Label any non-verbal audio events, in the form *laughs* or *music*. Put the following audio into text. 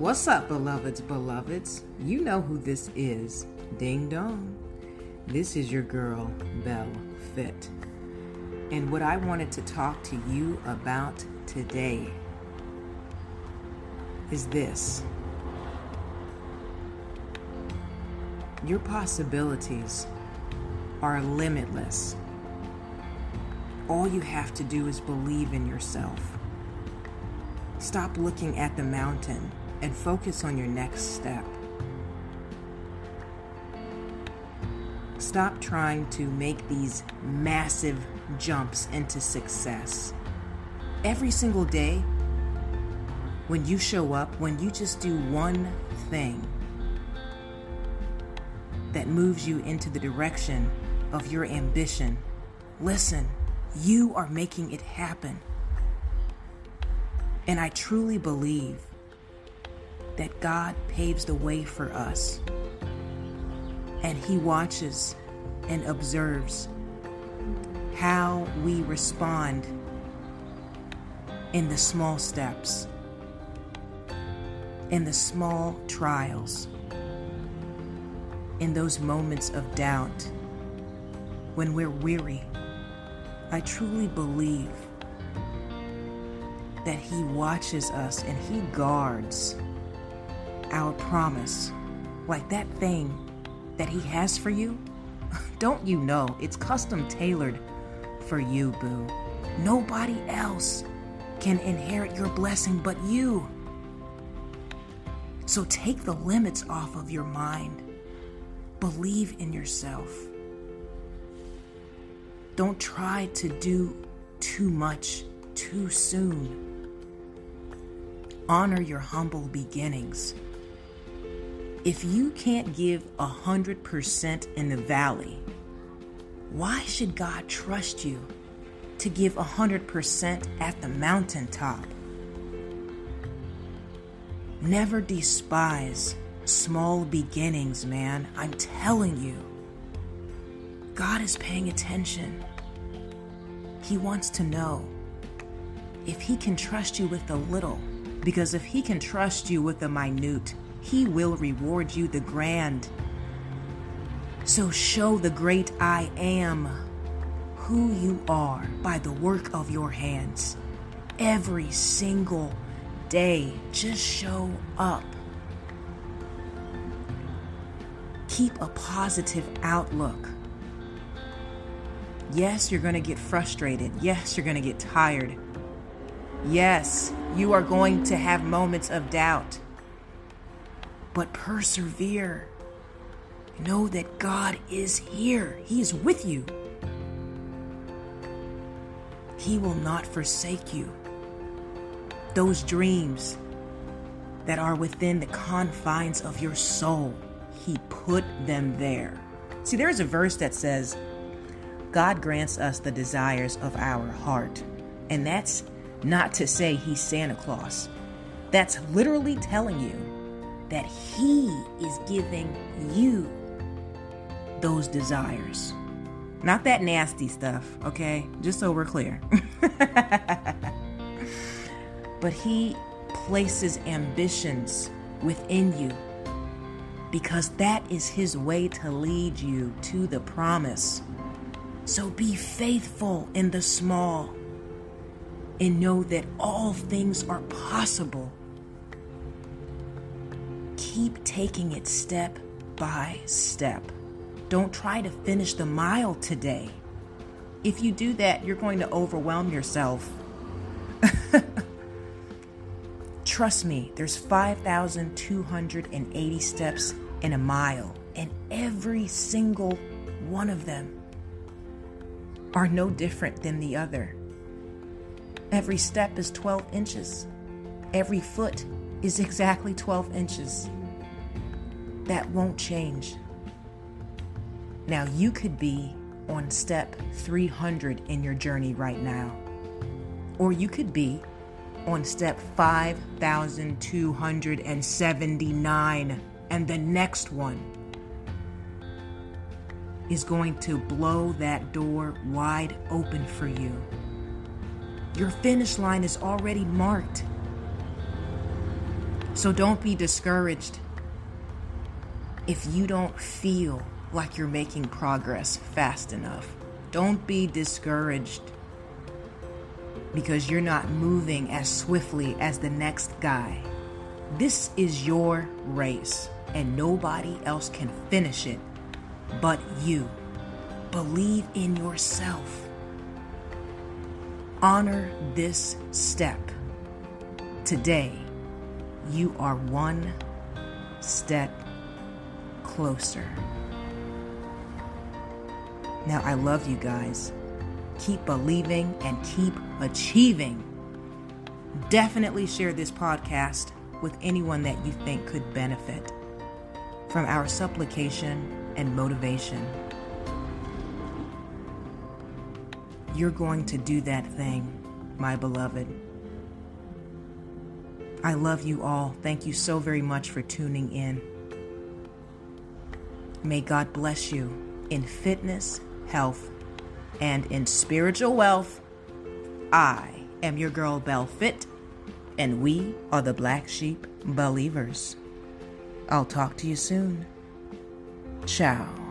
What's up, beloveds, beloveds? You know who this is. Ding dong. This is your girl, Bell Fit. And what I wanted to talk to you about today is this your possibilities are limitless. All you have to do is believe in yourself. Stop looking at the mountain and focus on your next step. Stop trying to make these massive jumps into success. Every single day, when you show up, when you just do one thing that moves you into the direction of your ambition, listen, you are making it happen. And I truly believe that God paves the way for us. And He watches and observes how we respond in the small steps, in the small trials, in those moments of doubt, when we're weary. I truly believe that He watches us and He guards our promise. Like that thing that He has for you, *laughs* don't you know it's custom tailored for you, boo? Nobody else can inherit your blessing but you. So take the limits off of your mind. Believe in yourself. Don't try to do too much too soon. Honor your humble beginnings. If you can't give a hundred percent in the valley, why should God trust you to give a hundred percent at the mountaintop? Never despise small beginnings, man. I'm telling you. God is paying attention. He wants to know if He can trust you with the little, because if He can trust you with the minute, He will reward you the grand. So show the great I am who you are by the work of your hands. Every single day, just show up. Keep a positive outlook. Yes, you're going to get frustrated. Yes, you're going to get tired. Yes, you are going to have moments of doubt. But persevere. Know that God is here, He is with you. He will not forsake you. Those dreams that are within the confines of your soul, He put them there. See, there's a verse that says, God grants us the desires of our heart. And that's not to say He's Santa Claus. That's literally telling you that He is giving you those desires. Not that nasty stuff, okay? Just so we're clear. *laughs* but He places ambitions within you because that is His way to lead you to the promise. So be faithful in the small and know that all things are possible. Keep taking it step by step. Don't try to finish the mile today. If you do that, you're going to overwhelm yourself. *laughs* Trust me, there's 5,280 steps in a mile, and every single one of them are no different than the other. Every step is 12 inches. Every foot is exactly 12 inches. That won't change. Now, you could be on step 300 in your journey right now, or you could be on step 5,279, and the next one is going to blow that door wide open for you. Your finish line is already marked. So don't be discouraged if you don't feel like you're making progress fast enough. Don't be discouraged because you're not moving as swiftly as the next guy. This is your race, and nobody else can finish it but you. Believe in yourself. Honor this step. Today, you are one step closer. Now, I love you guys. Keep believing and keep achieving. Definitely share this podcast with anyone that you think could benefit from our supplication and motivation. You're going to do that thing, my beloved. I love you all. Thank you so very much for tuning in. May God bless you in fitness, health, and in spiritual wealth. I am your girl, Bell Fit, and we are the Black Sheep Believers. I'll talk to you soon. Ciao.